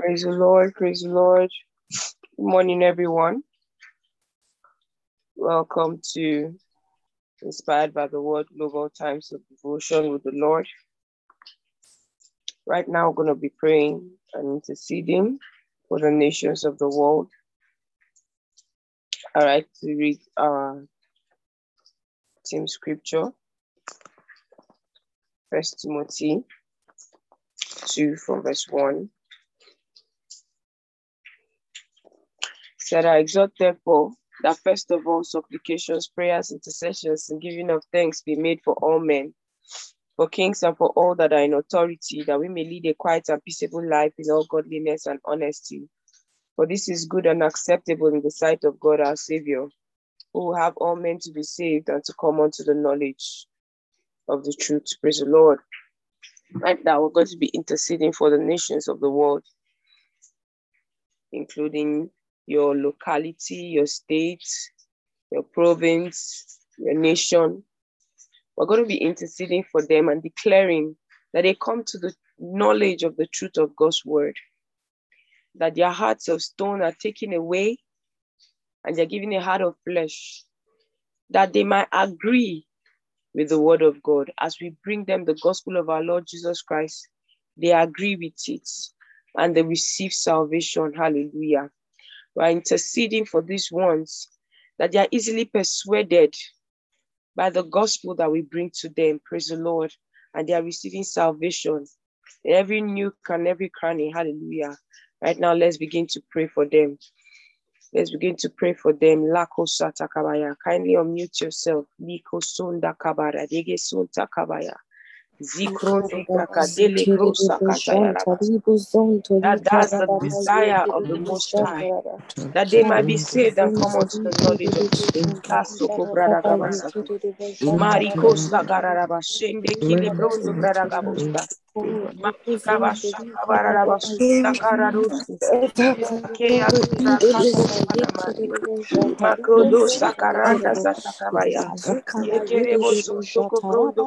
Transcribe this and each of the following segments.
Praise the Lord, praise the Lord. Good morning, everyone. Welcome to Inspired by the Word Global Times of Devotion with the Lord. Right now, we're going to be praying and interceding for the nations of the world. All right, to read our team scripture. First Timothy 2 from verse 1. Said, I exhort therefore that first of all supplications, prayers, intercessions, and giving of thanks be made for all men, for kings and for all that are in authority, that we may lead a quiet and peaceable life in all godliness and honesty. For this is good and acceptable in the sight of God our Savior, who will have all men to be saved and to come unto the knowledge of the truth. Praise the Lord. Right now, we're going to be interceding for the nations of the world, including your locality, your state, your province, your nation. We're going to be interceding for them and declaring that they come to the knowledge of the truth of God's word, that their hearts of stone are taken away and they're given a heart of flesh, that they might agree with the word of God. As we bring them the gospel of our Lord Jesus Christ, they agree with it and they receive salvation. Hallelujah. We're interceding for these ones that they are easily persuaded by the gospel that we bring to them. Praise the Lord. And they are receiving salvation. Every nook and every cranny. Hallelujah. Right now, let's begin to pray for them. Let's begin to pray for them. Lako satakabaya. Kindly unmute yourself. Kabara. Kabaya. Zikrondo kakadele That that's the desire of the Most High. That they might be saved and come unto the knowledge of the Kasoko brada gabasa. Mariko shende kile brondo brada gabosta. Makabasha kabararaba sunda kararusta. Kea. Makrodo sakaranda satakabaya. Yekerebo sotoko brondo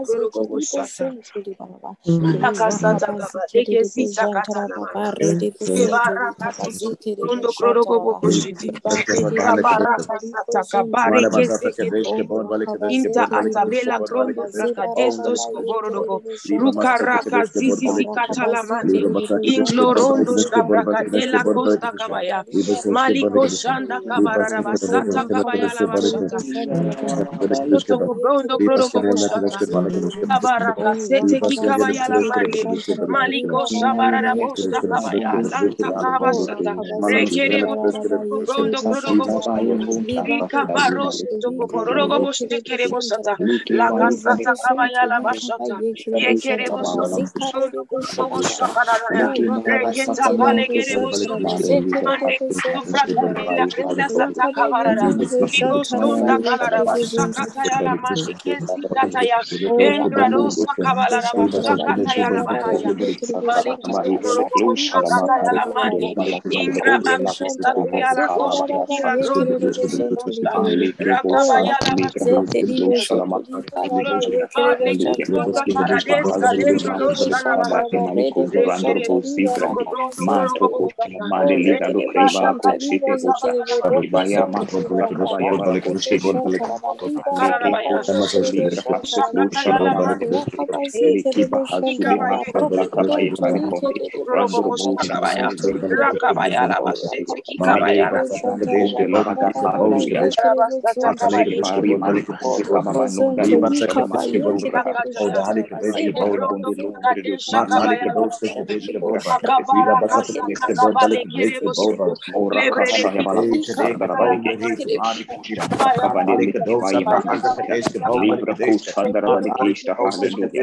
costa kabaya. Maliko shanda kabaya la boshata. Kabaraka sete kikabaya la mande. Maliko sabara shabarara bosta kabaya. Lanta kabasata. Rekere kobrondo krodogo boshata. Rika baros toko borogo boshte kere bosata. La kasata kabaya la bashata. Yekere bosoto kobrondo krodogo boshata. Reketa pale kere bosoto. Mande kubraka la kenda sata kabarara. Liko stonda kalara bashakata ya la mandike zikata ya. Engrado sakabala la bashakata ya la bahaya. Maliki kubroko shakata ya la mandi. Ingra akesta ya la koshki kila grondo kubroko Rakabaya la. Mande dentro doshana bahaya. Rekere bosoto kobrondo korogo boshata. Rekere baraka zike sabara la Ibaya bosoto makro kobrondo kabaya bala kushi bon bala leke kota masle kapse kusha bon bala leke bahasule makro bala kabaya bala konde randro busha mande bala Rakabaya la basete Maye kikabaya la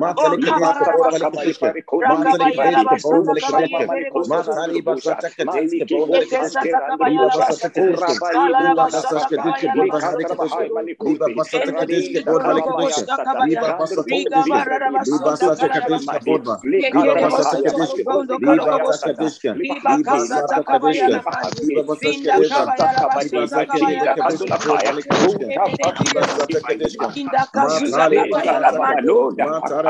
Liba Mantali Kadaka Bola Mantali Kadaka Bola Kadaka Mantali Basataka Kadaka Bola Kadaka Riba Basataka Riba Basataka Kadaka Bola Kadaka Riba Basataka Kadaka Bola Kadaka Riba Basataka Kadaka Riba Basataka Kadaka Bola Riba Basataka Kadaka Riba Basataka Kadaka Riba Basataka Kadaka Riba Basataka Kadaka Riba Basataka Kadaka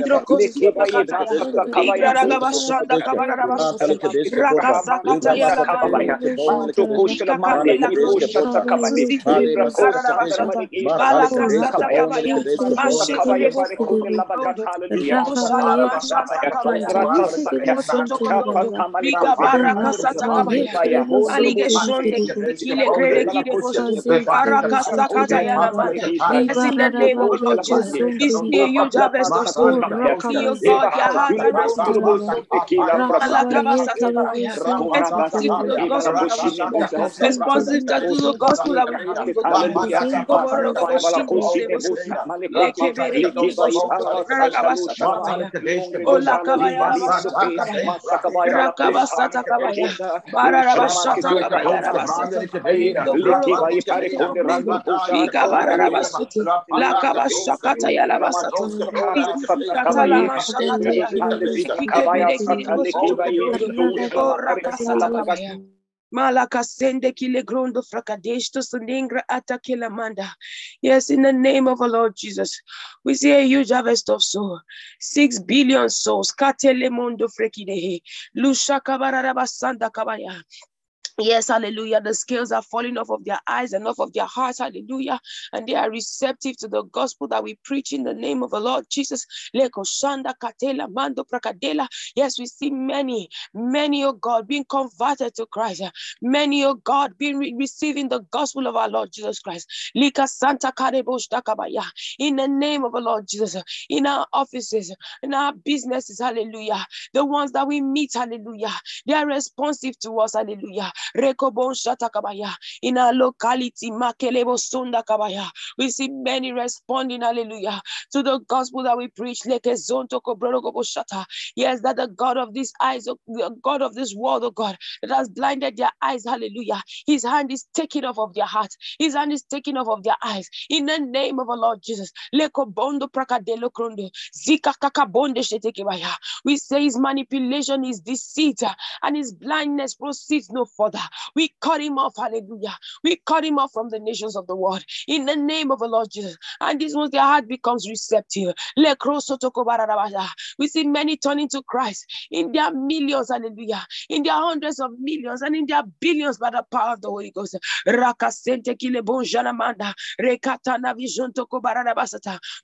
Thank you, the of Jesus, we see a huge harvest of souls. See, God, their hearts are responsive to the gospel responsive to the gospel that we believe, God. Ola kabaya rakaba sata kabaya bara raba shata kabaya raba sata Ika bara raba suti la kaba shakata ya raba sata shakata la mashakata ya Ike bere kiri bosu rakasata kabaya Malaka sende kile grondo frakadesto sendingra atakela manda. Yes, in the name of our Lord Jesus, we see a huge harvest of souls. Six billion souls. Katele mondo frekidehe. Lusha kabararaba sanda kabaya. Yes, hallelujah. The scales are falling off of their eyes and off of their hearts, hallelujah. And they are receptive to the gospel that we preach in the name of the Lord Jesus. Yes, we see many, many, oh God, being converted to Christ. Many, oh God, being re- receiving the gospel of our Lord Jesus Christ. In the name of the Lord Jesus, in our offices, in our businesses, hallelujah. The ones that we meet, hallelujah. They are responsive to us, hallelujah. In our locality, Makelebo Sunda Kabaya. We see many responding, hallelujah, to the gospel that we preach. Yes, that the God of these eyes, oh, the God of this world, oh God, that has blinded their eyes, hallelujah. His hand is taken off of their hearts, his hand is taken off of their eyes. In the name of our Lord Jesus. We say his manipulation, his deceit, and his blindness proceeds no further. We cut him off, hallelujah. We cut him off from the nations of the world in the name of the Lord Jesus. And this once their heart becomes receptive. We see many turning to Christ in their millions, hallelujah, in their hundreds of millions and in their billions by the power of the Holy Ghost.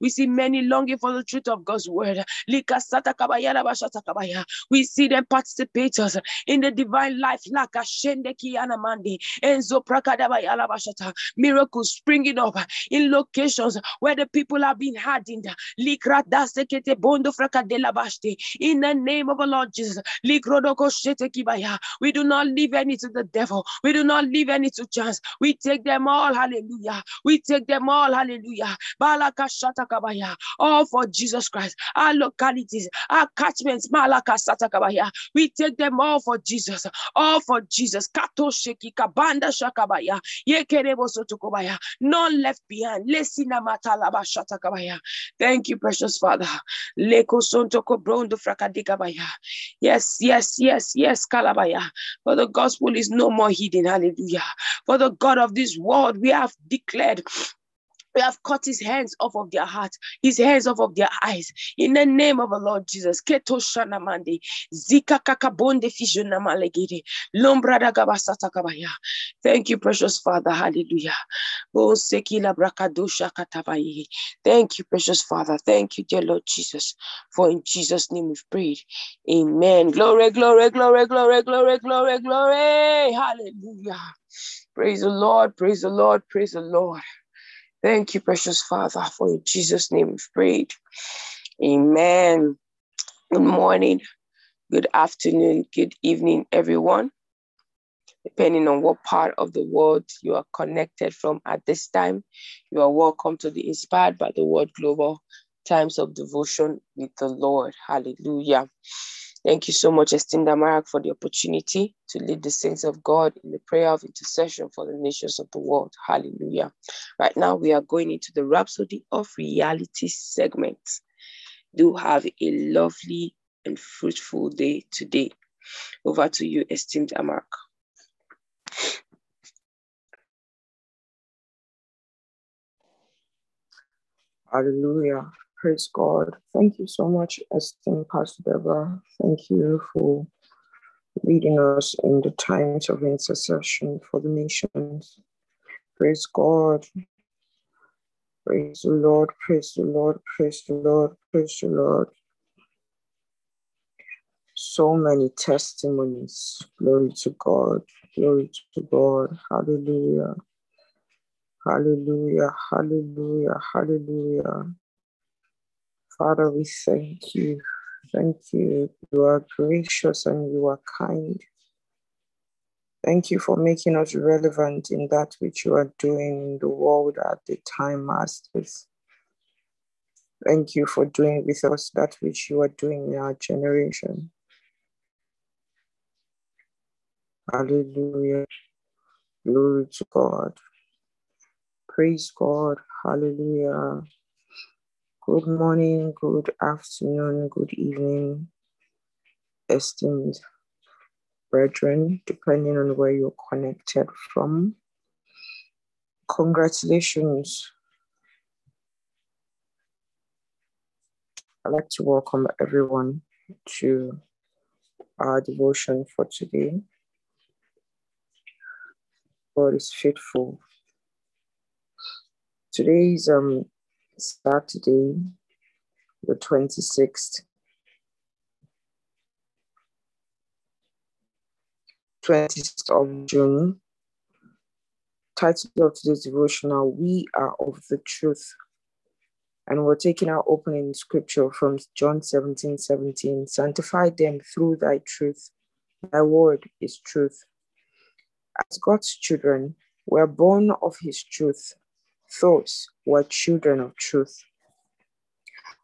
We see many longing for the truth of God's word. We see them participators in the divine life. Miracles springing up in locations where the people have been hardened. In the name of the Lord Jesus. We do not leave any to the devil. We do not leave any to chance. We take them all. Hallelujah. We take them all. Hallelujah. All for Jesus Christ. Our localities, our catchments. We take them all for Jesus. All for Jesus. Kato sheki kabanda shakabaya. Yekerebo sotokobaya. None left behind. Lesina matalaba shatakabaya. Thank you, precious Father. Leko sontoko brondo frakadikabaya. Yes, yes, yes, yes, kalabaya. For the gospel is no more hidden. Hallelujah. For the God of this world, we have declared we have cut his hands off of their hearts, his hands off of their eyes. In the name of the Lord Jesus. Keto shanamande. Zika kakabonde fishonamalegiri. Lombrada gabasata kabaya. Thank you, precious Father. Hallelujah. Sekila. Thank you, precious Father. Thank you, dear Lord Jesus. For in Jesus' name we've prayed. Amen. Glory, glory, glory, glory, glory, glory, glory. Hallelujah. Praise the Lord, praise the Lord, praise the Lord. Thank you, precious Father, for in Jesus' name we've prayed. Amen. Good morning, good afternoon, good evening, everyone. Depending on what part of the world you are connected from at this time, you are welcome to the Inspired by the Word Global Times of Devotion with the Lord. Hallelujah. Thank you so much, esteemed Amarak, for the opportunity to lead the saints of God in the prayer of intercession for the nations of the world. Hallelujah. Right now, we are going into the Rhapsody of Reality segment. Do have a lovely and fruitful day today. Over to you, esteemed Amarak. Hallelujah. Praise God. Thank you so much, esteemed Pastor Deborah. Thank you for leading us in the times of intercession for the nations. Praise God. Praise the Lord. Praise the Lord. Praise the Lord. Praise the Lord. So many testimonies. Glory to God. Glory to God. Hallelujah. Hallelujah. Hallelujah. Hallelujah. Father, we thank you. Thank you. You are gracious and you are kind. Thank you for making us relevant in that which you are doing in the world at the time, Masters. Thank you for doing with us that which you are doing in our generation. Hallelujah. Glory to God. Praise God. Hallelujah. Good morning, good afternoon, good evening, esteemed brethren, depending on where you're connected from. Congratulations. I'd like to welcome everyone to our devotion for today. God is faithful. Today is um, Saturday, the 26th 26th of June. Title of today's devotional We Are of the Truth. And we're taking our opening scripture from John 17 17. Sanctify them through thy truth. Thy word is truth. As God's children, we're born of his truth. Thoughts were children of truth.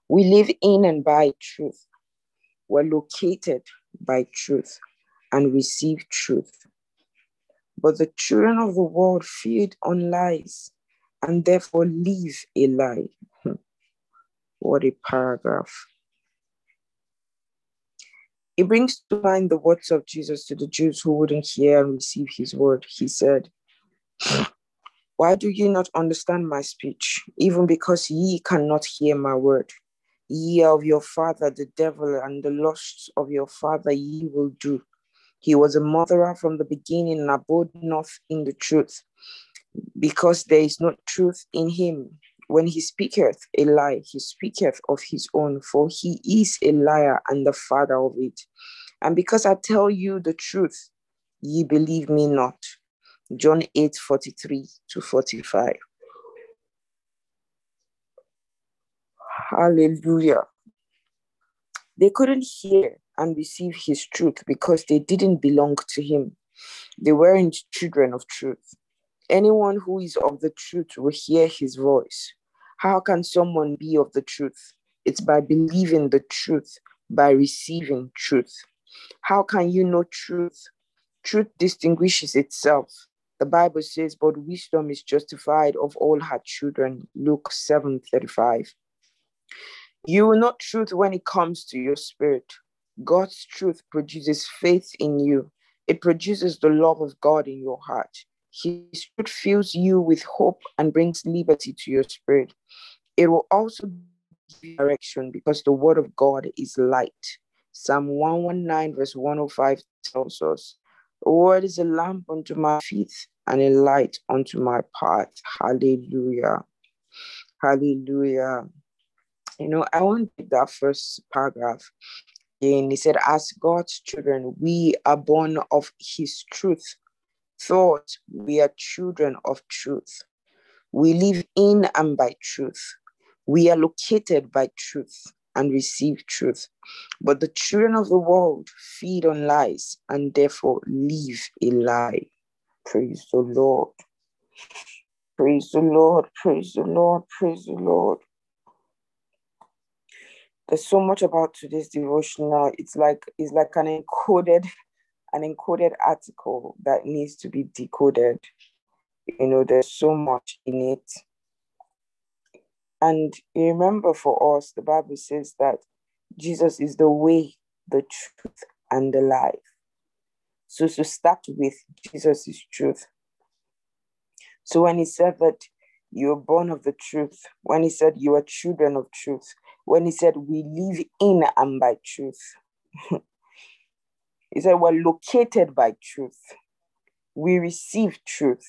We live in and by truth. We're located by truth and receive truth. But the children of the world feed on lies and therefore live a lie. Hmm. What a paragraph. It brings to mind the words of Jesus to the Jews who wouldn't hear and receive his word. He said, Why do ye not understand my speech? Even because ye cannot hear my word. Ye of your father, the devil, and the lusts of your father ye will do. He was a murderer from the beginning and abode not in the truth, because there is no truth in him. When he speaketh a lie, he speaketh of his own, for he is a liar and the father of it. And because I tell you the truth, ye believe me not. John 8 43 to 45. Hallelujah. They couldn't hear and receive his truth because they didn't belong to him. They weren't children of truth. Anyone who is of the truth will hear his voice. How can someone be of the truth? It's by believing the truth, by receiving truth. How can you know truth? Truth distinguishes itself. The Bible says, but wisdom is justified of all her children. Luke 7 35. You will know truth when it comes to your spirit. God's truth produces faith in you, it produces the love of God in your heart. His truth fills you with hope and brings liberty to your spirit. It will also give direction because the word of God is light. Psalm 119, verse 105 tells us, The word is a lamp unto my feet and a light unto my path. Hallelujah. Hallelujah. You know, I want that first paragraph And He said, As God's children, we are born of his truth. Thought we are children of truth. We live in and by truth. We are located by truth and receive truth. But the children of the world feed on lies and therefore live a lie. Praise the Lord. Praise the Lord. Praise the Lord. Praise the Lord. There's so much about today's devotional. It's like it's like an encoded, an encoded article that needs to be decoded. You know, there's so much in it. And remember for us, the Bible says that Jesus is the way, the truth, and the life. So to start with, Jesus is truth. So when he said that you're born of the truth, when he said you are children of truth, when he said we live in and by truth, he said we're located by truth, we receive truth.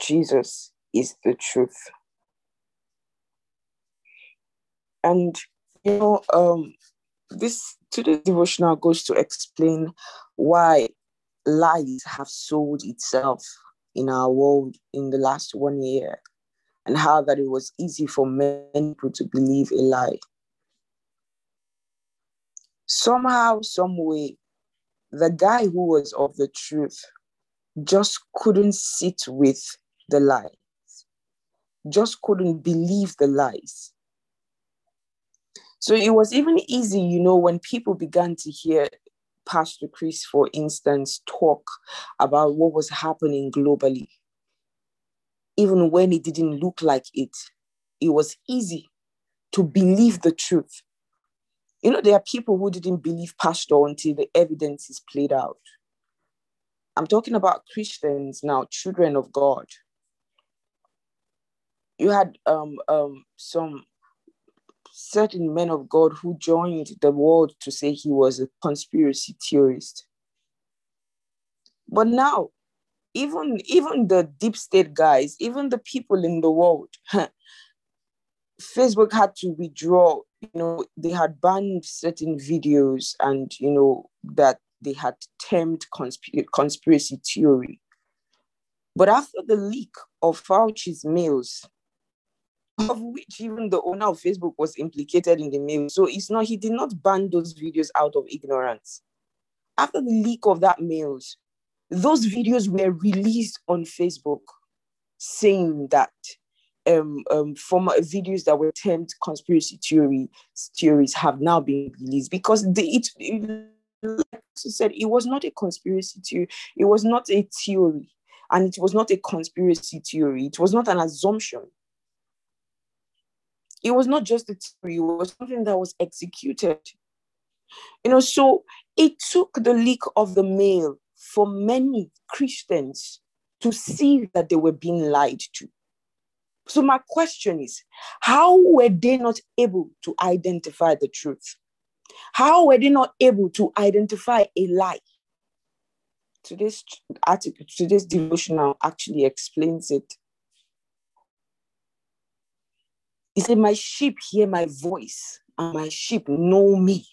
Jesus is the truth. And You know, um, this today's devotional goes to explain why lies have sold itself in our world in the last one year and how that it was easy for many people to believe a lie. Somehow, some way, the guy who was of the truth just couldn't sit with the lies, just couldn't believe the lies. So it was even easy, you know, when people began to hear Pastor Chris, for instance, talk about what was happening globally. Even when it didn't look like it, it was easy to believe the truth. You know, there are people who didn't believe Pastor until the evidence is played out. I'm talking about Christians now, children of God. You had um, um, some certain men of God who joined the world to say he was a conspiracy theorist. But now, even, even the deep state guys, even the people in the world, Facebook had to withdraw, you know, they had banned certain videos and, you know, that they had termed consp- conspiracy theory. But after the leak of Fauci's mails, of which even the owner of Facebook was implicated in the mail. So it's not, he did not ban those videos out of ignorance. After the leak of that mails, those videos were released on Facebook saying that um, um, former videos that were termed conspiracy theory theories have now been released because the, it, it like I said, it was not a conspiracy theory, it was not a theory, and it was not a conspiracy theory, it was not an assumption it was not just a theory, it was something that was executed. You know, so it took the leak of the mail for many Christians to see that they were being lied to. So, my question is how were they not able to identify the truth? How were they not able to identify a lie? Today's article, today's devotional actually explains it. He said, My sheep hear my voice, and my sheep know me.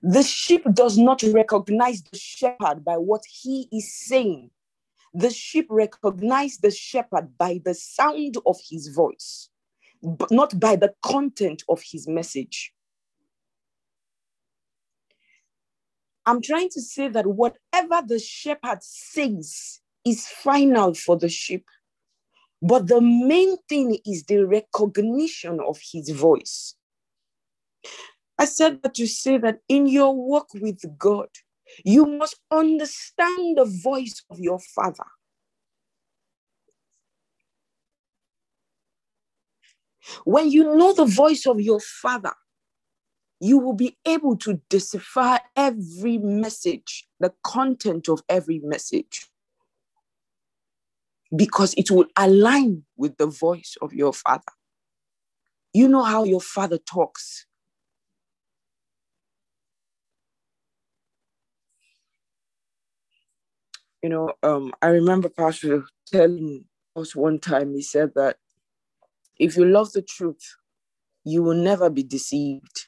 The sheep does not recognize the shepherd by what he is saying. The sheep recognize the shepherd by the sound of his voice, but not by the content of his message. I'm trying to say that whatever the shepherd says is final for the sheep. But the main thing is the recognition of his voice. I said that to say that in your work with God, you must understand the voice of your father. When you know the voice of your father, you will be able to decipher every message, the content of every message because it will align with the voice of your father. You know how your father talks. You know, um, I remember Pastor telling us one time, he said that if you love the truth, you will never be deceived.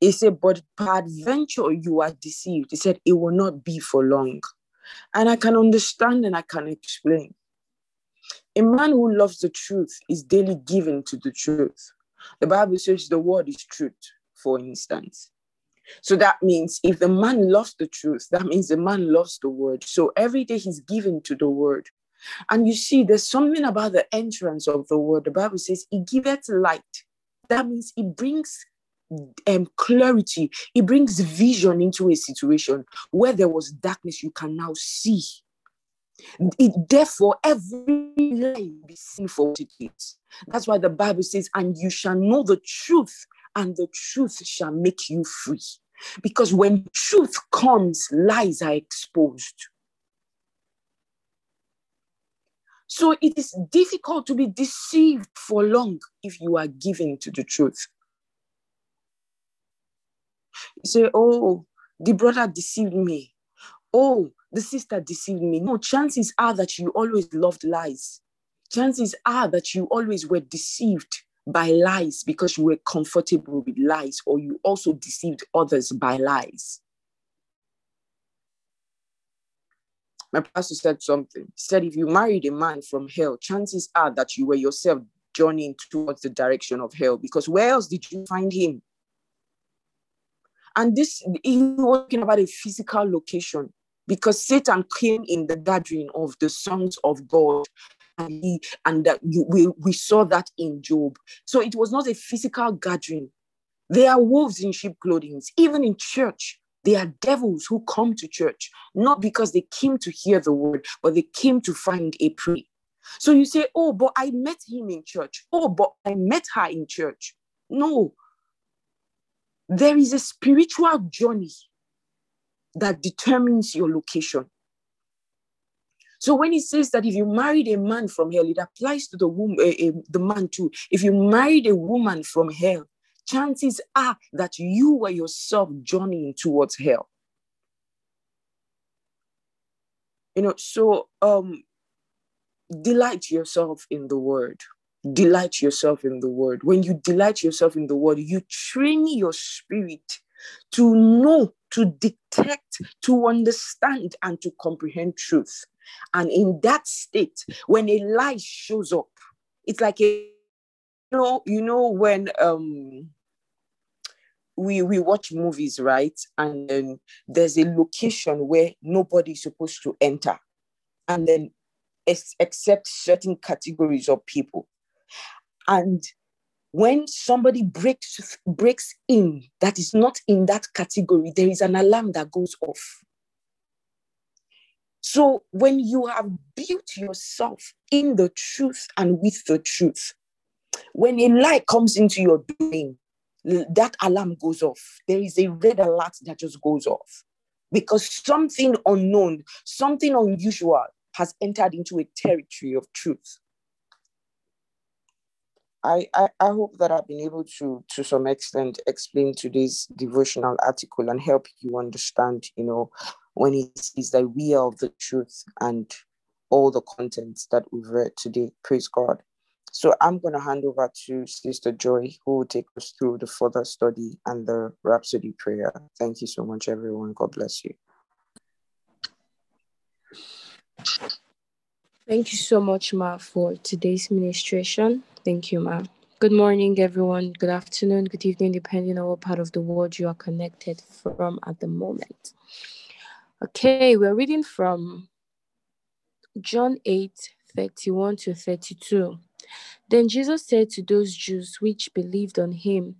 He said, but peradventure you are deceived. He said, it will not be for long. And I can understand and I can explain. A man who loves the truth is daily given to the truth. The Bible says the word is truth, for instance. So that means if the man loves the truth, that means the man loves the word. So every day he's given to the word. And you see, there's something about the entrance of the word. The Bible says it giveth light. That means it brings um, clarity, it brings vision into a situation where there was darkness, you can now see. It, therefore, every lie be seen for what it is. That's why the Bible says, and you shall know the truth, and the truth shall make you free. Because when truth comes, lies are exposed. So it is difficult to be deceived for long if you are given to the truth. You say, Oh, the brother deceived me. Oh, the sister deceived me. No, chances are that you always loved lies. Chances are that you always were deceived by lies because you were comfortable with lies, or you also deceived others by lies. My pastor said something. He said, if you married a man from hell, chances are that you were yourself journeying towards the direction of hell because where else did you find him? And this, he was talking about a physical location because Satan came in the gathering of the sons of God. And, he, and that you, we, we saw that in Job. So it was not a physical gathering. There are wolves in sheep clothing, even in church. There are devils who come to church, not because they came to hear the word, but they came to find a prey. So you say, Oh, but I met him in church. Oh, but I met her in church. No. There is a spiritual journey that determines your location. So when he says that if you married a man from hell, it applies to the woman, uh, uh, the man too. If you married a woman from hell, chances are that you were yourself journeying towards hell. You know, so um, delight yourself in the word. Delight yourself in the word. When you delight yourself in the word, you train your spirit to know, to detect, to understand, and to comprehend truth. And in that state, when a lie shows up, it's like a you know, you know when um we we watch movies, right? And then there's a location where nobody's supposed to enter. And then except certain categories of people. And when somebody breaks breaks in that is not in that category, there is an alarm that goes off. So when you have built yourself in the truth and with the truth, when a lie comes into your doing, that alarm goes off. There is a red alert that just goes off because something unknown, something unusual has entered into a territory of truth. I, I, I hope that I've been able to, to some extent, explain today's devotional article and help you understand, you know, when it is that we are of the truth and all the contents that we've read today. Praise God. So I'm going to hand over to Sister Joy, who will take us through the further study and the Rhapsody prayer. Thank you so much, everyone. God bless you. Thank you so much, Ma, for today's ministration. Thank you, ma'am. Good morning, everyone. Good afternoon, good evening, depending on what part of the world you are connected from at the moment. Okay, we're reading from John 8 31 to 32. Then Jesus said to those Jews which believed on him,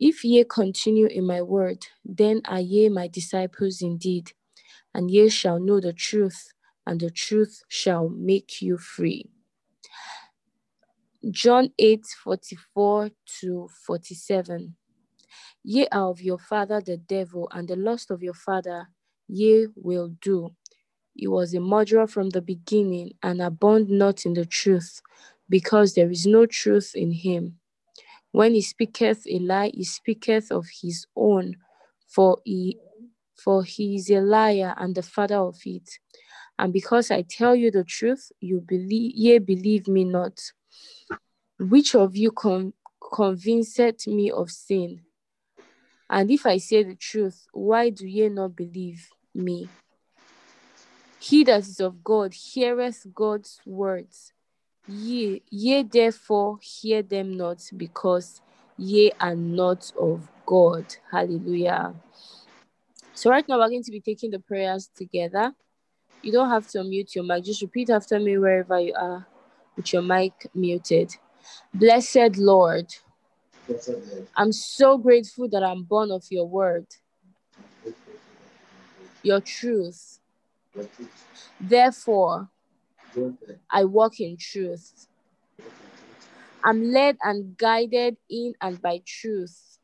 If ye continue in my word, then are ye my disciples indeed, and ye shall know the truth, and the truth shall make you free. John 8 44 to 47. Ye are of your father the devil, and the lust of your father ye will do. He was a murderer from the beginning, and abound not in the truth, because there is no truth in him. When he speaketh a lie, he speaketh of his own, for he for he is a liar and the father of it. And because I tell you the truth, you believe ye believe me not. Which of you con- convinceth me of sin? And if I say the truth, why do ye not believe me? He that is of God heareth God's words. Ye, ye therefore hear them not, because ye are not of God. Hallelujah. So, right now, we're going to be taking the prayers together. You don't have to mute your mic, just repeat after me wherever you are with your mic muted. Blessed Lord, I'm so grateful that I'm born of your word, your truth. Therefore, I walk in truth. I'm led and guided in and by truth.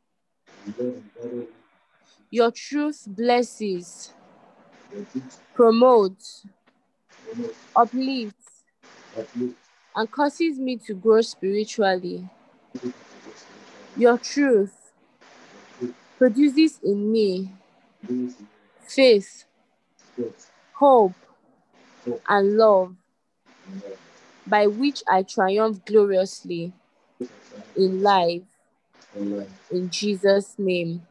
Your truth blesses, promotes, uplifts, and causes me to grow spiritually. Your truth produces in me faith, hope, and love, by which I triumph gloriously. in life. In Jesus' name.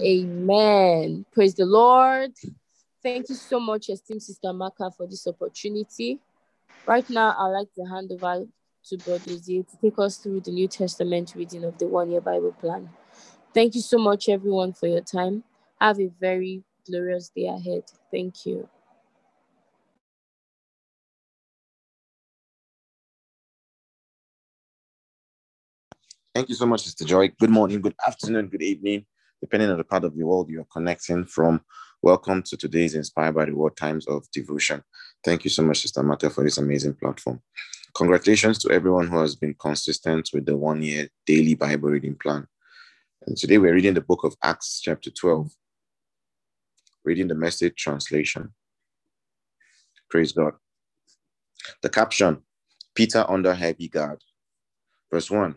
Amen. Praise the Lord. Thank you so much, esteemed Sister Maka, for this opportunity. Right now, I'd like to hand over to Brother Uzie to take us through the New Testament reading of the one year Bible plan. Thank you so much, everyone, for your time. Have a very glorious day ahead. Thank you. Thank you so much, Sister Joy. Good morning, good afternoon, good evening, depending on the part of the world you're connecting from. Welcome to today's Inspired by the Word Times of Devotion. Thank you so much, Sister Mata, for this amazing platform. Congratulations to everyone who has been consistent with the one year daily Bible reading plan. And today we're reading the book of Acts, chapter 12, reading the message translation. Praise God. The caption Peter under heavy guard. Verse 1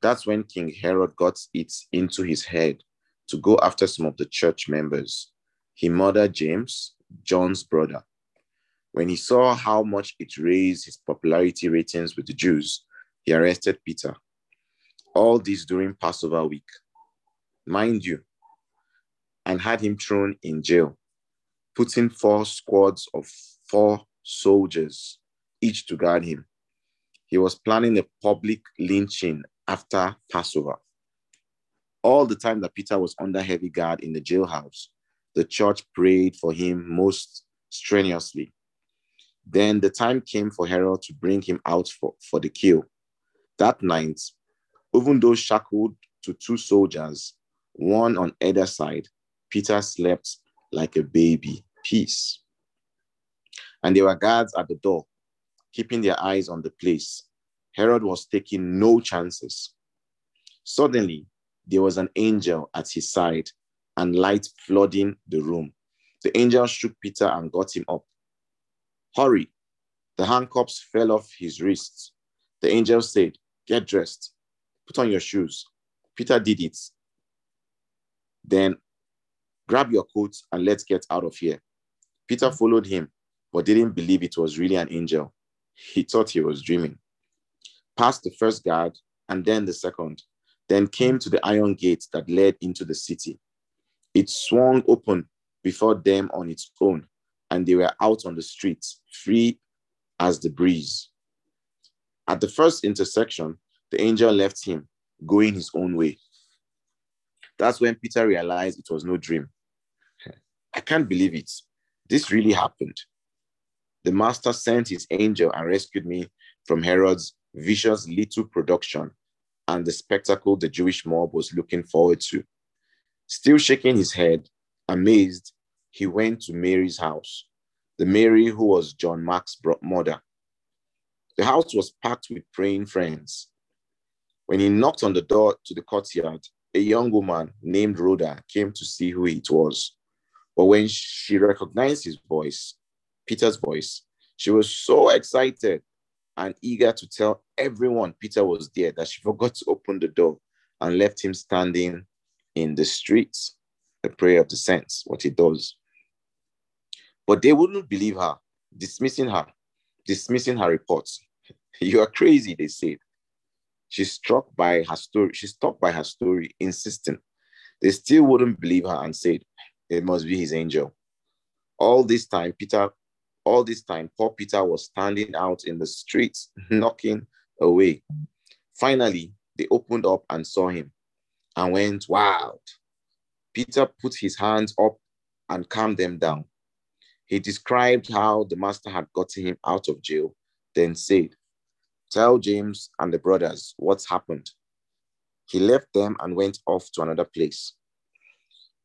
That's when King Herod got it into his head to go after some of the church members. He murdered James, John's brother. When he saw how much it raised his popularity ratings with the Jews, he arrested Peter. All this during Passover week. Mind you, and had him thrown in jail, putting four squads of four soldiers, each to guard him. He was planning a public lynching after Passover. All the time that Peter was under heavy guard in the jailhouse, the church prayed for him most strenuously. Then the time came for Herod to bring him out for, for the kill. That night, even though shackled to two soldiers, one on either side, Peter slept like a baby. Peace. And there were guards at the door, keeping their eyes on the place. Herod was taking no chances. Suddenly, there was an angel at his side and light flooding the room. The angel shook Peter and got him up. Hurry. The handcuffs fell off his wrists. The angel said, Get dressed. Put on your shoes. Peter did it. Then grab your coat and let's get out of here. Peter followed him, but didn't believe it was really an angel. He thought he was dreaming. Passed the first guard and then the second, then came to the iron gate that led into the city. It swung open before them on its own, and they were out on the streets, free as the breeze. At the first intersection, the angel left him, going his own way. That's when Peter realized it was no dream. I can't believe it. This really happened. The master sent his angel and rescued me from Herod's vicious little production and the spectacle the Jewish mob was looking forward to. Still shaking his head, amazed, he went to Mary's house, the Mary who was John Mark's mother. The house was packed with praying friends. When he knocked on the door to the courtyard, a young woman named Rhoda came to see who it was. But when she recognized his voice, Peter's voice, she was so excited and eager to tell everyone Peter was there that she forgot to open the door and left him standing in the streets. The prayer of the saints, what he does. But they wouldn't believe her, dismissing her, dismissing her reports. You are crazy, they said. She's struck by her story. She's struck by her story, insisting. They still wouldn't believe her and said, It must be his angel. All this time, Peter, all this time, poor Peter was standing out in the streets, knocking away. Finally, they opened up and saw him and went wild. Peter put his hands up and calmed them down. He described how the master had gotten him out of jail, then said, Tell James and the brothers what's happened. He left them and went off to another place.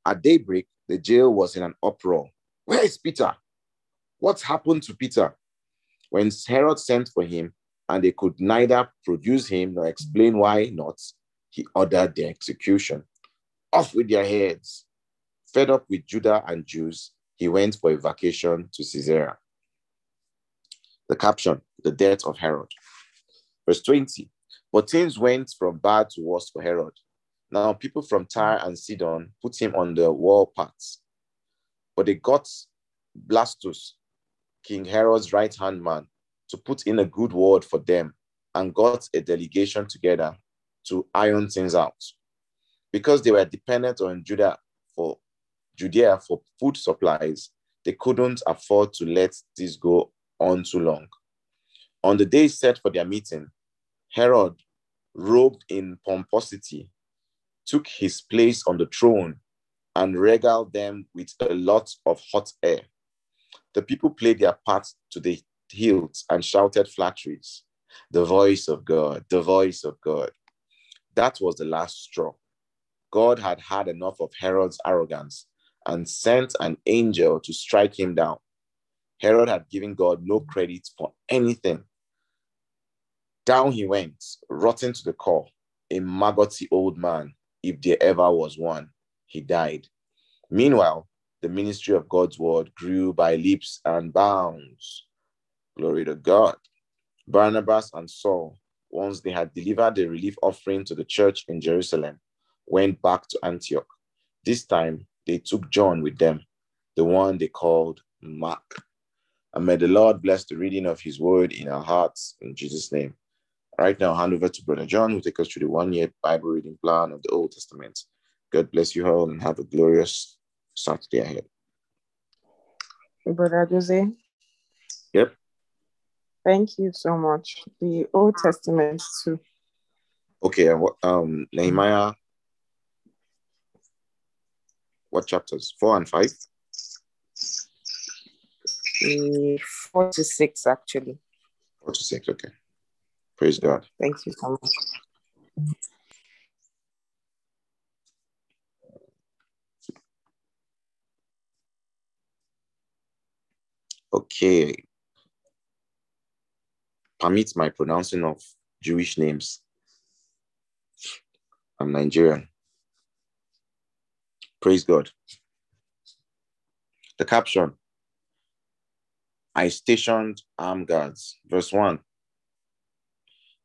At daybreak, the jail was in an uproar. Where is Peter? What's happened to Peter? When Herod sent for him and they could neither produce him nor explain why not, he ordered their execution. Off with their heads. Fed up with Judah and Jews, he went for a vacation to Caesarea. The caption The death of Herod. Verse 20 But things went from bad to worse for Herod. Now, people from Tyre and Sidon put him on the war paths, but they got Blastus, King Herod's right hand man, to put in a good word for them and got a delegation together to iron things out. Because they were dependent on Judah for Judea for food supplies, they couldn't afford to let this go on too long. On the day set for their meeting, Herod, robed in pomposity, took his place on the throne and regaled them with a lot of hot air. The people played their part to the hilt and shouted flatteries. The voice of God, the voice of God. That was the last straw. God had had enough of Herod's arrogance and sent an angel to strike him down. Herod had given God no credit for anything. Down he went, rotten to the core, a maggoty old man, if there ever was one. He died. Meanwhile, the ministry of God's word grew by leaps and bounds. Glory to God. Barnabas and Saul, once they had delivered the relief offering to the church in Jerusalem, went back to Antioch. This time, they took John with them, the one they called Mark. And may the Lord bless the reading of his word in our hearts in Jesus' name. Right now, hand over to Brother John, who take us through the one year Bible reading plan of the Old Testament. God bless you all and have a glorious Saturday ahead. Brother Jose. Yep. Thank you so much. The Old Testament too. Okay, um, Nehemiah. What chapters? Four and five. The four to six, actually. Four to six. Okay. Praise God. Thank you so much. Okay. Permit my pronouncing of Jewish names. I'm Nigerian. Praise God. The caption I stationed armed guards. Verse 1.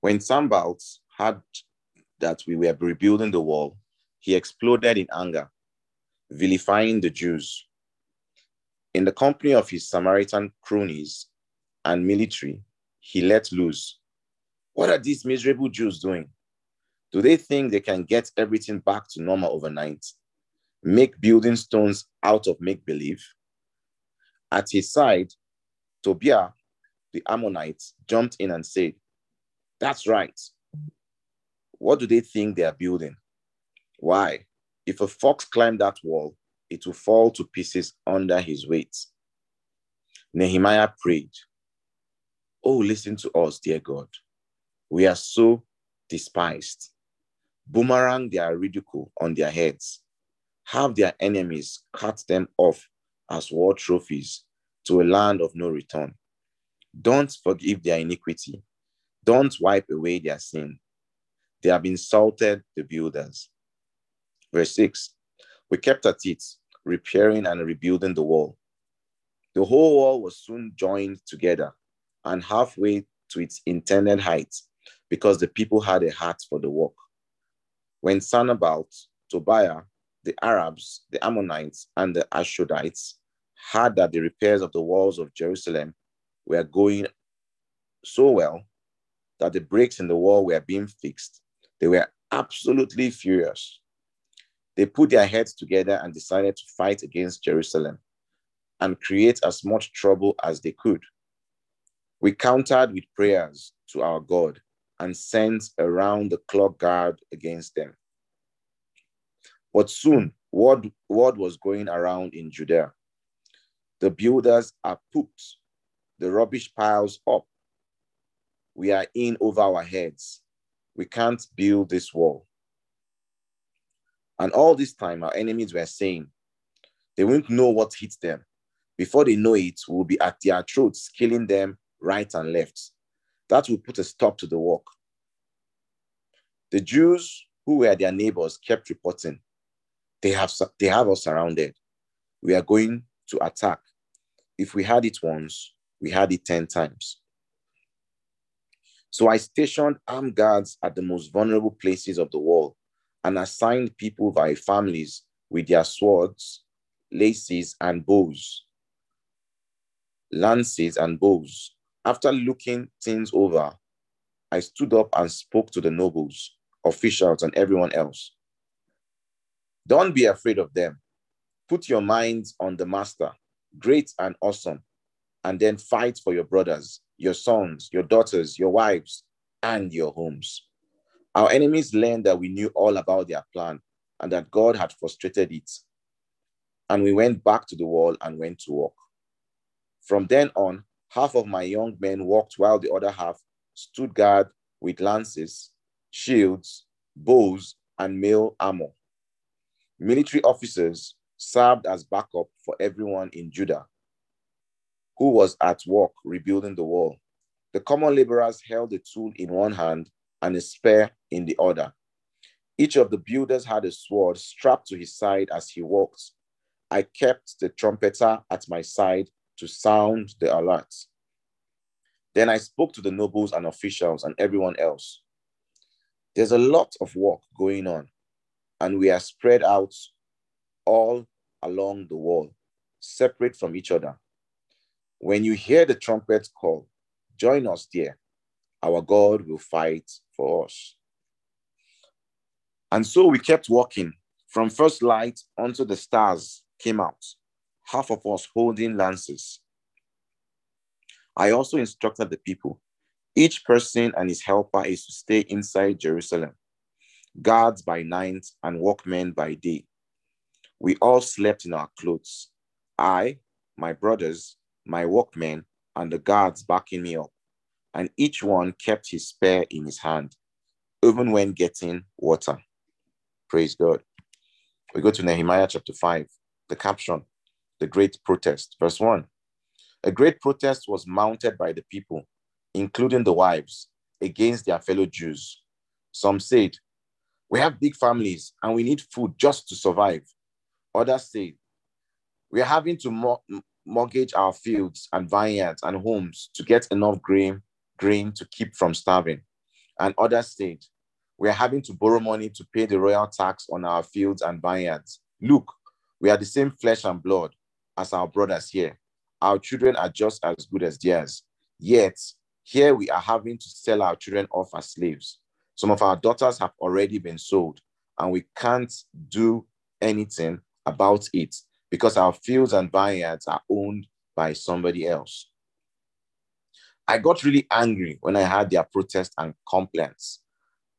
When Sanballat heard that we were rebuilding the wall, he exploded in anger, vilifying the Jews. In the company of his Samaritan cronies and military, he let loose. What are these miserable Jews doing? Do they think they can get everything back to normal overnight? Make building stones out of make believe? At his side, Tobiah, the Ammonite, jumped in and said, That's right. What do they think they are building? Why? If a fox climbed that wall, it will fall to pieces under his weight. Nehemiah prayed, Oh, listen to us, dear God. We are so despised. Boomerang their ridicule on their heads. Have their enemies cut them off as war trophies to a land of no return. Don't forgive their iniquity. Don't wipe away their sin. They have insulted the builders. Verse 6 We kept at it, repairing and rebuilding the wall. The whole wall was soon joined together and halfway to its intended height because the people had a heart for the work. When Sanballat, Tobiah, the Arabs, the Ammonites, and the Ashdodites heard that the repairs of the walls of Jerusalem were going so well that the breaks in the wall were being fixed, they were absolutely furious. They put their heads together and decided to fight against Jerusalem and create as much trouble as they could. We countered with prayers to our God and sent around the clock guard against them. But soon, word, word was going around in Judea. The builders are pooped, the rubbish piles up. We are in over our heads. We can't build this wall. And all this time, our enemies were saying, they won't know what hit them. Before they know it, we'll be at their throats, killing them right and left. That will put a stop to the work. The Jews who were their neighbors kept reporting, they have, they have us surrounded. We are going to attack. If we had it once, we had it 10 times. So I stationed armed guards at the most vulnerable places of the wall and assigned people by families with their swords, laces, and bows, lances, and bows. After looking things over, I stood up and spoke to the nobles, officials, and everyone else. Don't be afraid of them. Put your minds on the master, great and awesome, and then fight for your brothers, your sons, your daughters, your wives, and your homes. Our enemies learned that we knew all about their plan and that God had frustrated it. And we went back to the wall and went to work. From then on, half of my young men walked while the other half stood guard with lances, shields, bows, and mail armor. Military officers served as backup for everyone in Judah who was at work rebuilding the wall. The common laborers held a tool in one hand and a spear in the other. Each of the builders had a sword strapped to his side as he walked. I kept the trumpeter at my side to sound the alert. Then I spoke to the nobles and officials and everyone else. There's a lot of work going on, and we are spread out all along the wall, separate from each other. When you hear the trumpet call, join us there. Our God will fight for us. And so we kept walking. From first light until the stars came out, half of us holding lances. I also instructed the people each person and his helper is to stay inside Jerusalem, guards by night and workmen by day. We all slept in our clothes. I, my brothers, my workmen, and the guards backing me up, and each one kept his spear in his hand, even when getting water. Praise God. We go to Nehemiah chapter 5, the caption, the great protest. Verse 1 A great protest was mounted by the people, including the wives, against their fellow Jews. Some said, We have big families and we need food just to survive. Others said, We are having to mortgage our fields and vineyards and homes to get enough grain, grain to keep from starving. And others said, we are having to borrow money to pay the royal tax on our fields and vineyards. Look, we are the same flesh and blood as our brothers here. Our children are just as good as theirs. Yet, here we are having to sell our children off as slaves. Some of our daughters have already been sold, and we can't do anything about it because our fields and vineyards are owned by somebody else. I got really angry when I heard their protests and complaints.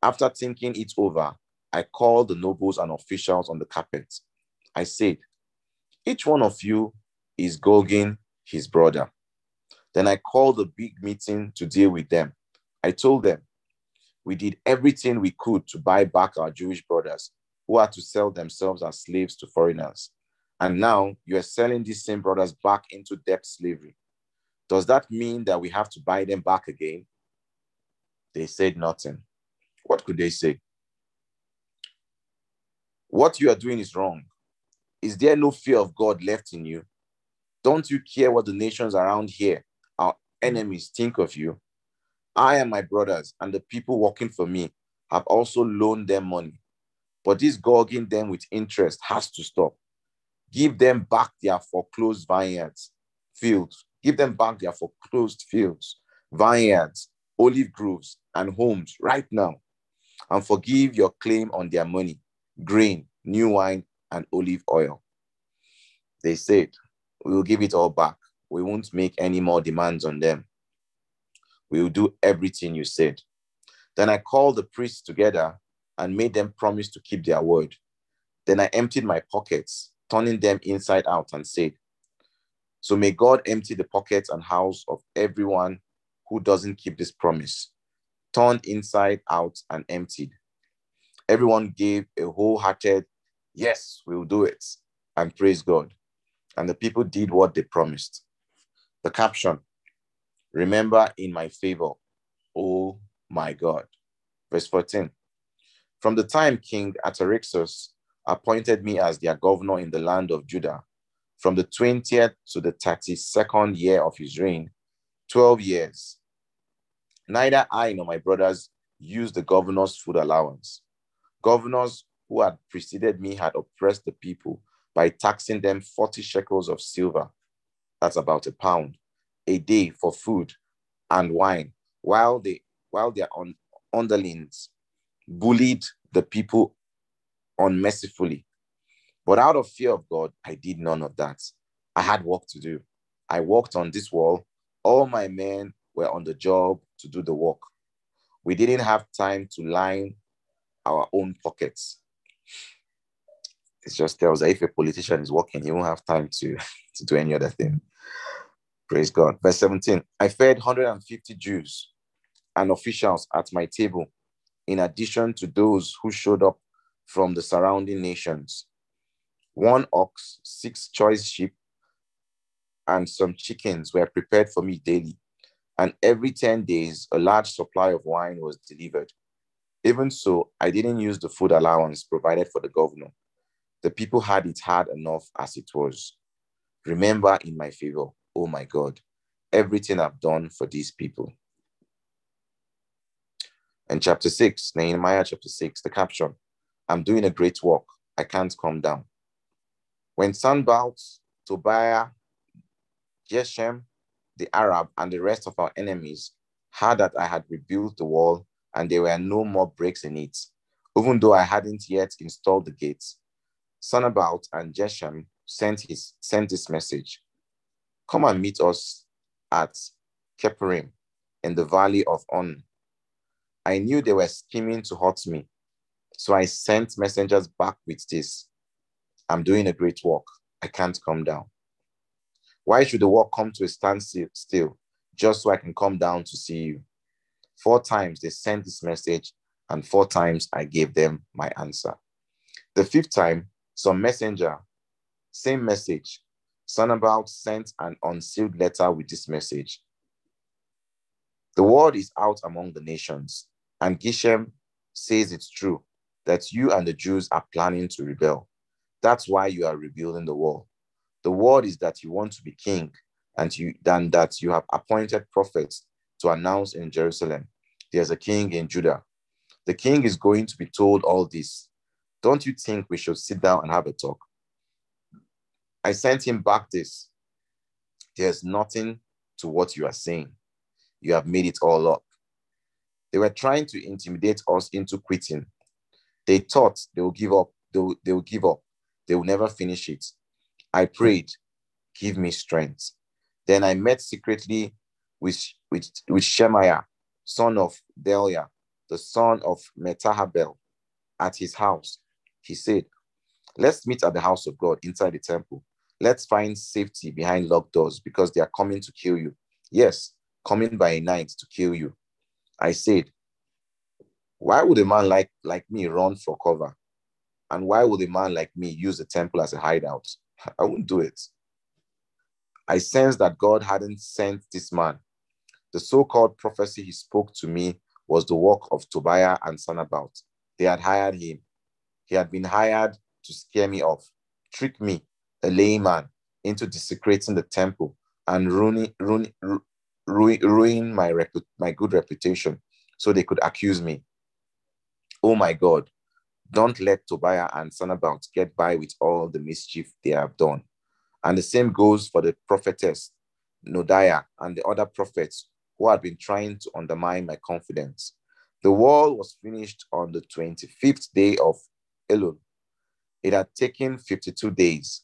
After thinking it over, I called the nobles and officials on the carpet. I said, Each one of you is gouging his brother. Then I called a big meeting to deal with them. I told them, We did everything we could to buy back our Jewish brothers who had to sell themselves as slaves to foreigners. And now you are selling these same brothers back into debt slavery. Does that mean that we have to buy them back again? They said nothing. What could they say? What you are doing is wrong. Is there no fear of God left in you? Don't you care what the nations around here, our enemies, think of you? I and my brothers and the people working for me have also loaned them money. But this gouging them with interest has to stop. Give them back their foreclosed vineyards, fields. Give them back their foreclosed fields, vineyards, olive groves, and homes right now and forgive your claim on their money, grain, new wine, and olive oil. They said, We will give it all back. We won't make any more demands on them. We will do everything you said. Then I called the priests together and made them promise to keep their word. Then I emptied my pockets, turning them inside out, and said, So may God empty the pockets and house of everyone who doesn't keep this promise turned inside out and emptied. Everyone gave a wholehearted, yes, we'll do it, and praise God. And the people did what they promised. The caption, remember in my favor, oh my God. Verse 14. From the time King Artaxerxes appointed me as their governor in the land of Judah, from the 20th to the 32nd year of his reign, 12 years, Neither I nor my brothers used the governor's food allowance. Governors who had preceded me had oppressed the people by taxing them 40 shekels of silver, that's about a pound, a day for food and wine, while they while their underlings bullied the people unmercifully. But out of fear of God, I did none of that. I had work to do. I worked on this wall. All my men were on the job to do the work. We didn't have time to line our own pockets. It just tells that if a politician is working, he won't have time to, to do any other thing. Praise God. Verse 17 I fed 150 Jews and officials at my table, in addition to those who showed up from the surrounding nations. One ox, six choice sheep, and some chickens were prepared for me daily. And every 10 days, a large supply of wine was delivered. Even so, I didn't use the food allowance provided for the governor. The people had it hard enough as it was. Remember in my favor, oh my God, everything I've done for these people. And chapter 6, Nehemiah chapter 6, the caption I'm doing a great work. I can't come down. When Sanballat, Tobiah, Geshem, the Arab, and the rest of our enemies heard that I had rebuilt the wall and there were no more breaks in it, even though I hadn't yet installed the gates, Sanballat and Geshem sent, his, sent this message Come and meet us at Keparim in the valley of On. I knew they were scheming to hurt me, so I sent messengers back with this I'm doing a great work. I can't come down. Why should the work come to a standstill still, just so I can come down to see you? Four times they sent this message, and four times I gave them my answer. The fifth time, some messenger, same message. Sanballat sent an unsealed letter with this message. The word is out among the nations, and Geshem says it's true that you and the Jews are planning to rebel. That's why you are rebuilding the wall. The word is that you want to be king, and you than that you have appointed prophets to announce in Jerusalem, there's a king in Judah. The king is going to be told all this. Don't you think we should sit down and have a talk? I sent him back this. There's nothing to what you are saying. You have made it all up. They were trying to intimidate us into quitting. They thought they will give up. They will, they will give up. They will never finish it. I prayed, give me strength. Then I met secretly with, with, with Shemaiah, son of Delia, the son of Metahabel, at his house. He said, Let's meet at the house of God inside the temple. Let's find safety behind locked doors because they are coming to kill you. Yes, coming by night to kill you. I said, Why would a man like, like me run for cover? And why would a man like me use the temple as a hideout? I wouldn't do it. I sensed that God hadn't sent this man the so called prophecy he spoke to me was the work of Tobiah and Sanballat. They had hired him. He had been hired to scare me off, trick me, a layman, into desecrating the temple and ruining, ruin, ruin, ruin my, repu- my good reputation so they could accuse me. Oh my God, don't let Tobiah and Sanballat get by with all the mischief they have done. And the same goes for the prophetess Noadiah and the other prophets who had been trying to undermine my confidence. The wall was finished on the 25th day of Elul. It had taken 52 days.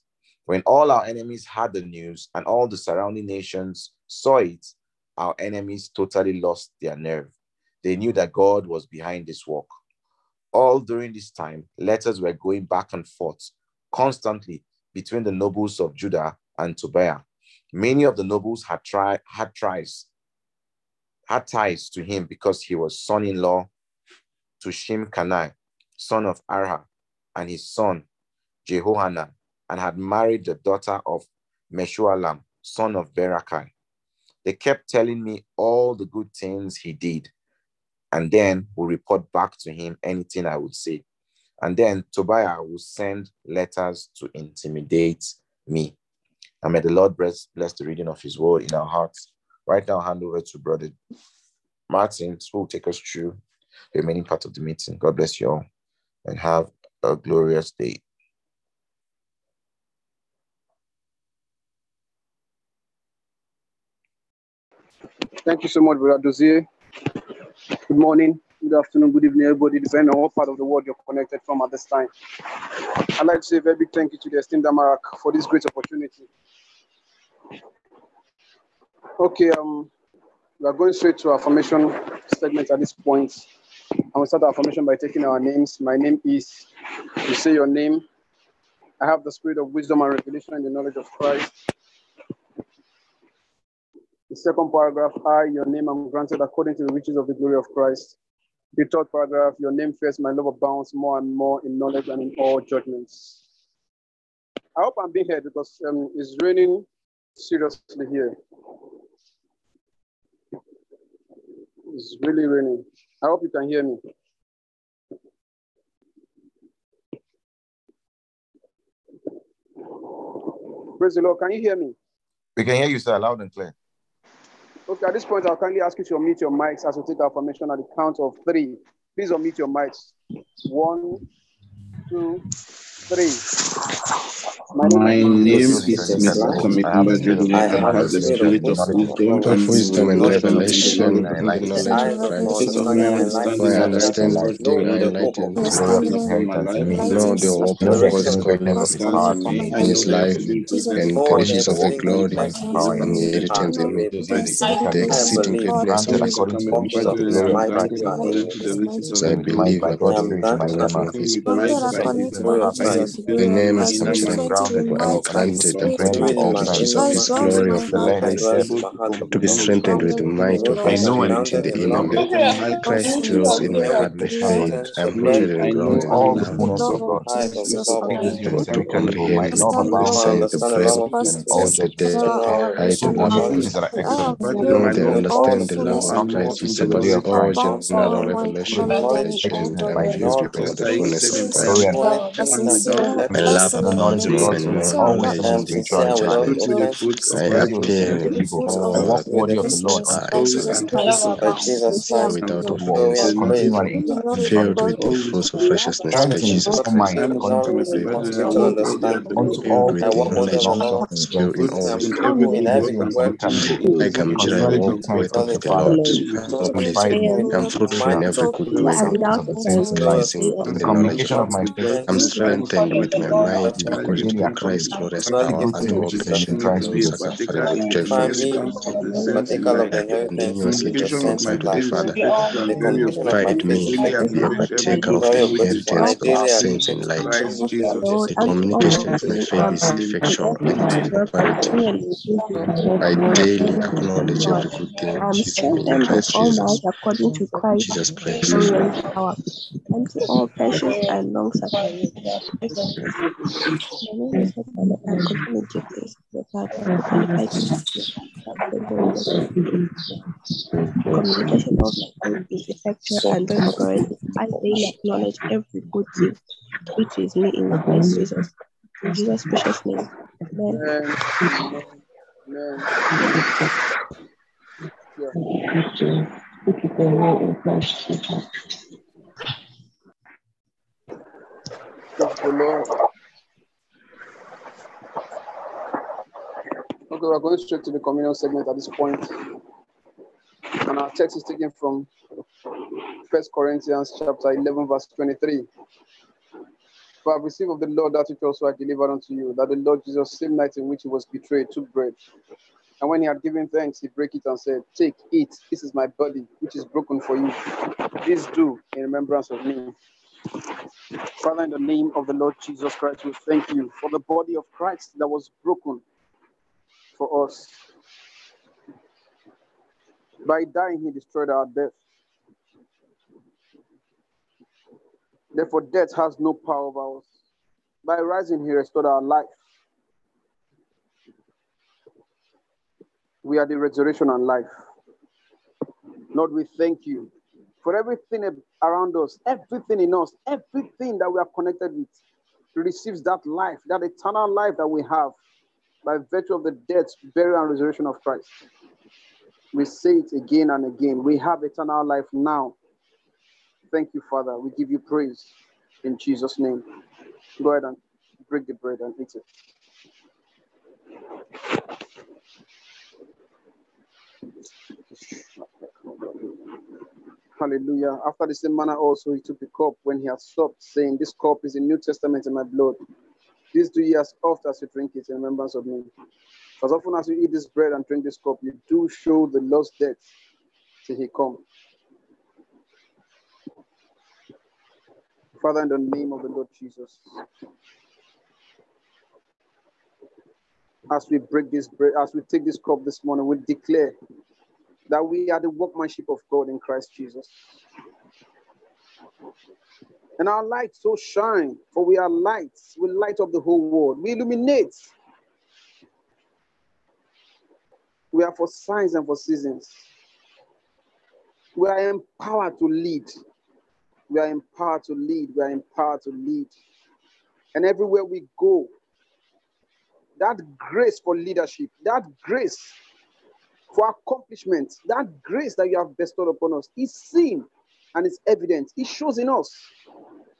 When all our enemies had the news and all the surrounding nations saw it, our enemies totally lost their nerve. They knew that God was behind this work. All during this time, letters were going back and forth constantly between the nobles of Judah and Tobiah. Many of the nobles had, tried had ties had ties to him because he was son-in-law to Shimkanai, son of Arha, and his son Jehohanan, and had married the daughter of Meshualam, son of Berakai. They kept telling me all the good things he did, and then would report back to him anything I would say. And then Tobiah would send letters to intimidate me. And may the Lord bless, bless the reading of his word in our hearts Right now, hand over to Brother Martin, who will take us through the remaining part of the meeting. God bless you all and have a glorious day. Thank you so much, Brother Dozier. Good morning. good afternoon, good evening, everybody, depending on what part of the world you're connected from at this time. I'd like to say a very big thank you to the esteemed Amarak for this great opportunity. Okay, um, we are going straight to our formation segment at this point. And we start our formation by taking our names. My name is, you say your name. I have the spirit of wisdom and revelation and the knowledge of Christ. The second paragraph, I, your name, am granted according to the riches of the glory of Christ. The third paragraph, your name first, my love abounds more and more in knowledge and in all judgments. I hope I'm being heard because um, it's raining seriously here. It's really raining. I hope you can hear me. Praise the Lord. Can you hear me? We can hear you, sir, loud and clear. Okay, at this point, I'll kindly ask you to unmute your mics as we take our formation at the count of three. Please unmute your mics. One, two, three. My name is Mr. Mikumba I have the spirit of wisdom of wisdom and revelation and the knowledge of Christ. For I understand everything I enlightened know the hope of God's calling in his life and the riches of the glory and the inheritance in me, the exceeding greatness of his as I believe according to the working of his The name is I'm granted according to the riches of his glory of the Lord life to be strengthened with the might of his spirit in the inner man. Christ dwells in my heart by faith. I am rooted and grounded in all the fullness of God. And to comprehend the sense, the breadth, and the depth, the height, and the of things that are God. excellent. Know and understand the love of Christ which surpasses all general revelation, knowledge, and Righteousness, I my be filled the fullness of and My love and the knowledge abounds of and till more there's in always knowledge some and in spiritual challenge. I Busy with appear things of in evil. Walk worthy of the Lord. without Good continually intercede for the filled with the fruits of righteousness by Jesus sound Christ. mind according to his will. Unto Filled all with the patience and knowledge long of suffering, skill in all easy and understandable, Like I'm walk good times worthy of of the the Lord. to I'm be pleased. edified in faith, I'm fruitful in every good to the doing, acceptance of the saints in light, increasing to in the the knowledge of communication of God. my spirit I'm to the churches, strengthened with my might according daily to Christ's glorious power good thing unto which all is in patience Christ and long Jesus, suffering with joyfulness, continuously giving thanks unto the Father. Provide me be a partaker of the inheritance of the saints in light. The communication of my faith is effectual and transparent. I daily acknowledge every good thing which is in Christ Jesus. according to Christ Jesus Christ. glorious power, unto all patience and long suffering. Glory of communication of is effectual and operative. I daily acknowledge every good thing which is me in Christ Jesus. In Jesus' precious name. Amen. Amen. Amen the Lord. Okay, we're going straight to the communion segment at this point. And our text is taken from First Corinthians chapter 11, verse 23. For I have received of the Lord that which also I delivered unto you, that the Lord Jesus, same night in which he was betrayed, took bread. And when he had given thanks, he broke it and said, Take, eat, this is my body, which is broken for you. This do in remembrance of me. Father, in the name of the Lord Jesus Christ, we thank you for the body of Christ that was broken for us. By dying, he destroyed our death. Therefore, death has no power over us. By rising, he restored our life. We are the resurrection and life. Lord, we thank you for everything around us, everything in us, everything that we are connected with receives that life, that eternal life that we have by virtue of the death, burial, and resurrection of Christ. We say it again and again. We have eternal life now. Thank you, Father. We give you praise in Jesus' name. Go ahead and break the bread and eat it. Hallelujah. After the same manner also he took the cup when he had stopped, saying, This cup is the New Testament in my blood. This do ye as oft as you drink it in remembrance of me. As often as you eat this bread and drink this cup, you do show the Lord's death till he come. Father, in the name of the Lord Jesus, as we break this bread, as we take this cup this morning, we declare that we are the workmanship of God in Christ Jesus. And our light so shine, for we are lights. We light up the whole world. We illuminate. We are for signs and for seasons. We are empowered to lead. We are empowered to lead. We are empowered to lead. And everywhere we go, that grace for leadership, that grace for accomplishment, that grace that you have bestowed upon us is seen and it's evident. It shows in us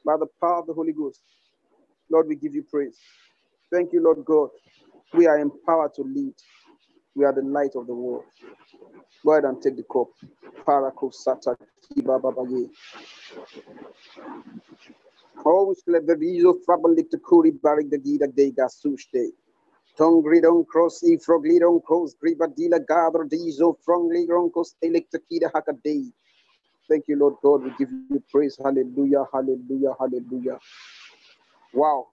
by the power of the Holy Ghost. Lord, we give you praise. Thank you, Lord God. We are empowered to lead. We are the light of the world. Go ahead and take the cup. Parakosata kibababaye. Always oh, let the riso frabalik to kuri barik the gida dega sushte. Tongridon cross e froglidon cross gribadila gabra dizo fronglidon cos electakida hakadei. Thank you, Lord God. We give you praise. Hallelujah, hallelujah, hallelujah. Wow.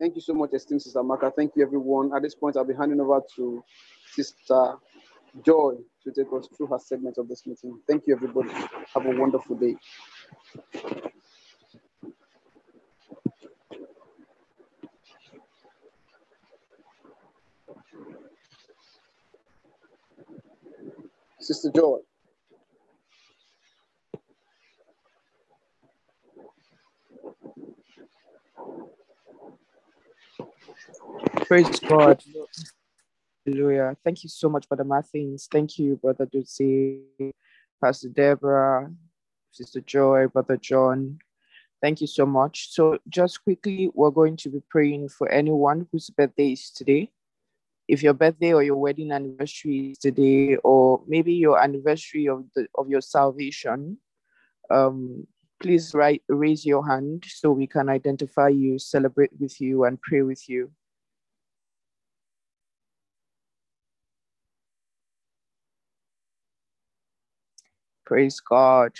Thank you so much, esteemed Sister Maka. Thank you, everyone. At this point, I'll be handing over to Sister Joy to take us through her segment of this meeting. Thank you, everybody. Have a wonderful day. Sister Joy. Praise God. Hallelujah. Thank you so much, Brother Martins. Thank you, Brother Dulce, Pastor Deborah, Sister Joy, Brother John. Thank you so much. So, just quickly, we're going to be praying for anyone whose birthday is today. If your birthday or your wedding anniversary is today, or maybe your anniversary of the of your salvation, um, please write, raise your hand so we can identify you, celebrate with you, and pray with you. Praise God.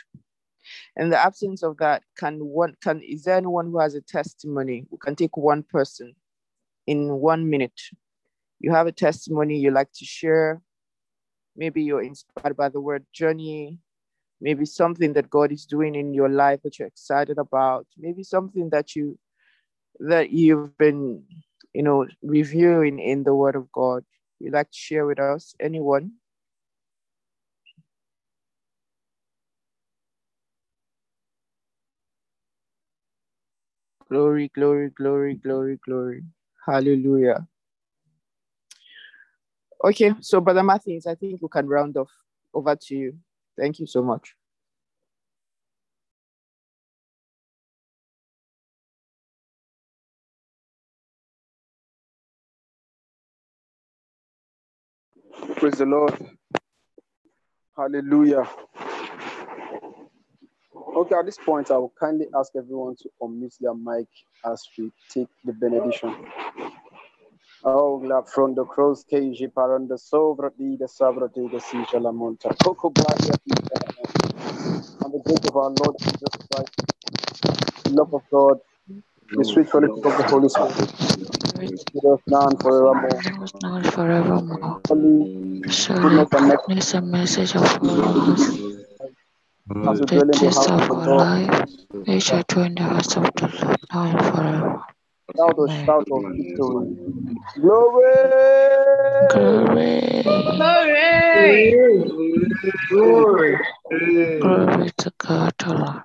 In the absence of that, can one can is there anyone who has a testimony? We can take one person in one minute. You have a testimony you like to share. Maybe you're inspired by the word journey. Maybe something that God is doing in your life that you're excited about. Maybe something that you that you've been, you know, reviewing in the Word of God. You like to share with us? Anyone? Glory, glory, glory, glory, glory. Hallelujah. Okay, so Brother Martins, I think we can round off. Over to you. Thank you so much. Praise the Lord. Hallelujah. Okay, at this point, I will kindly ask everyone to unmute their mic as we take the benediction. Oh, la from the cross cage, paran the sobra di the sabra di the sija la monta. Coco bladia and the grace of our Lord Jesus Christ, the love of God, the sweet fellowship of the Holy Spirit, with us now and forevermore. Now and forevermore. Holy goodness and mercy goodness and mercy shall follow us the dwell in the days of of our life. We shall dwell in the house of the Lord now and forever. Shout a Amen. shout of victory. Glory! Glory, Glory. glory to God, the Lord.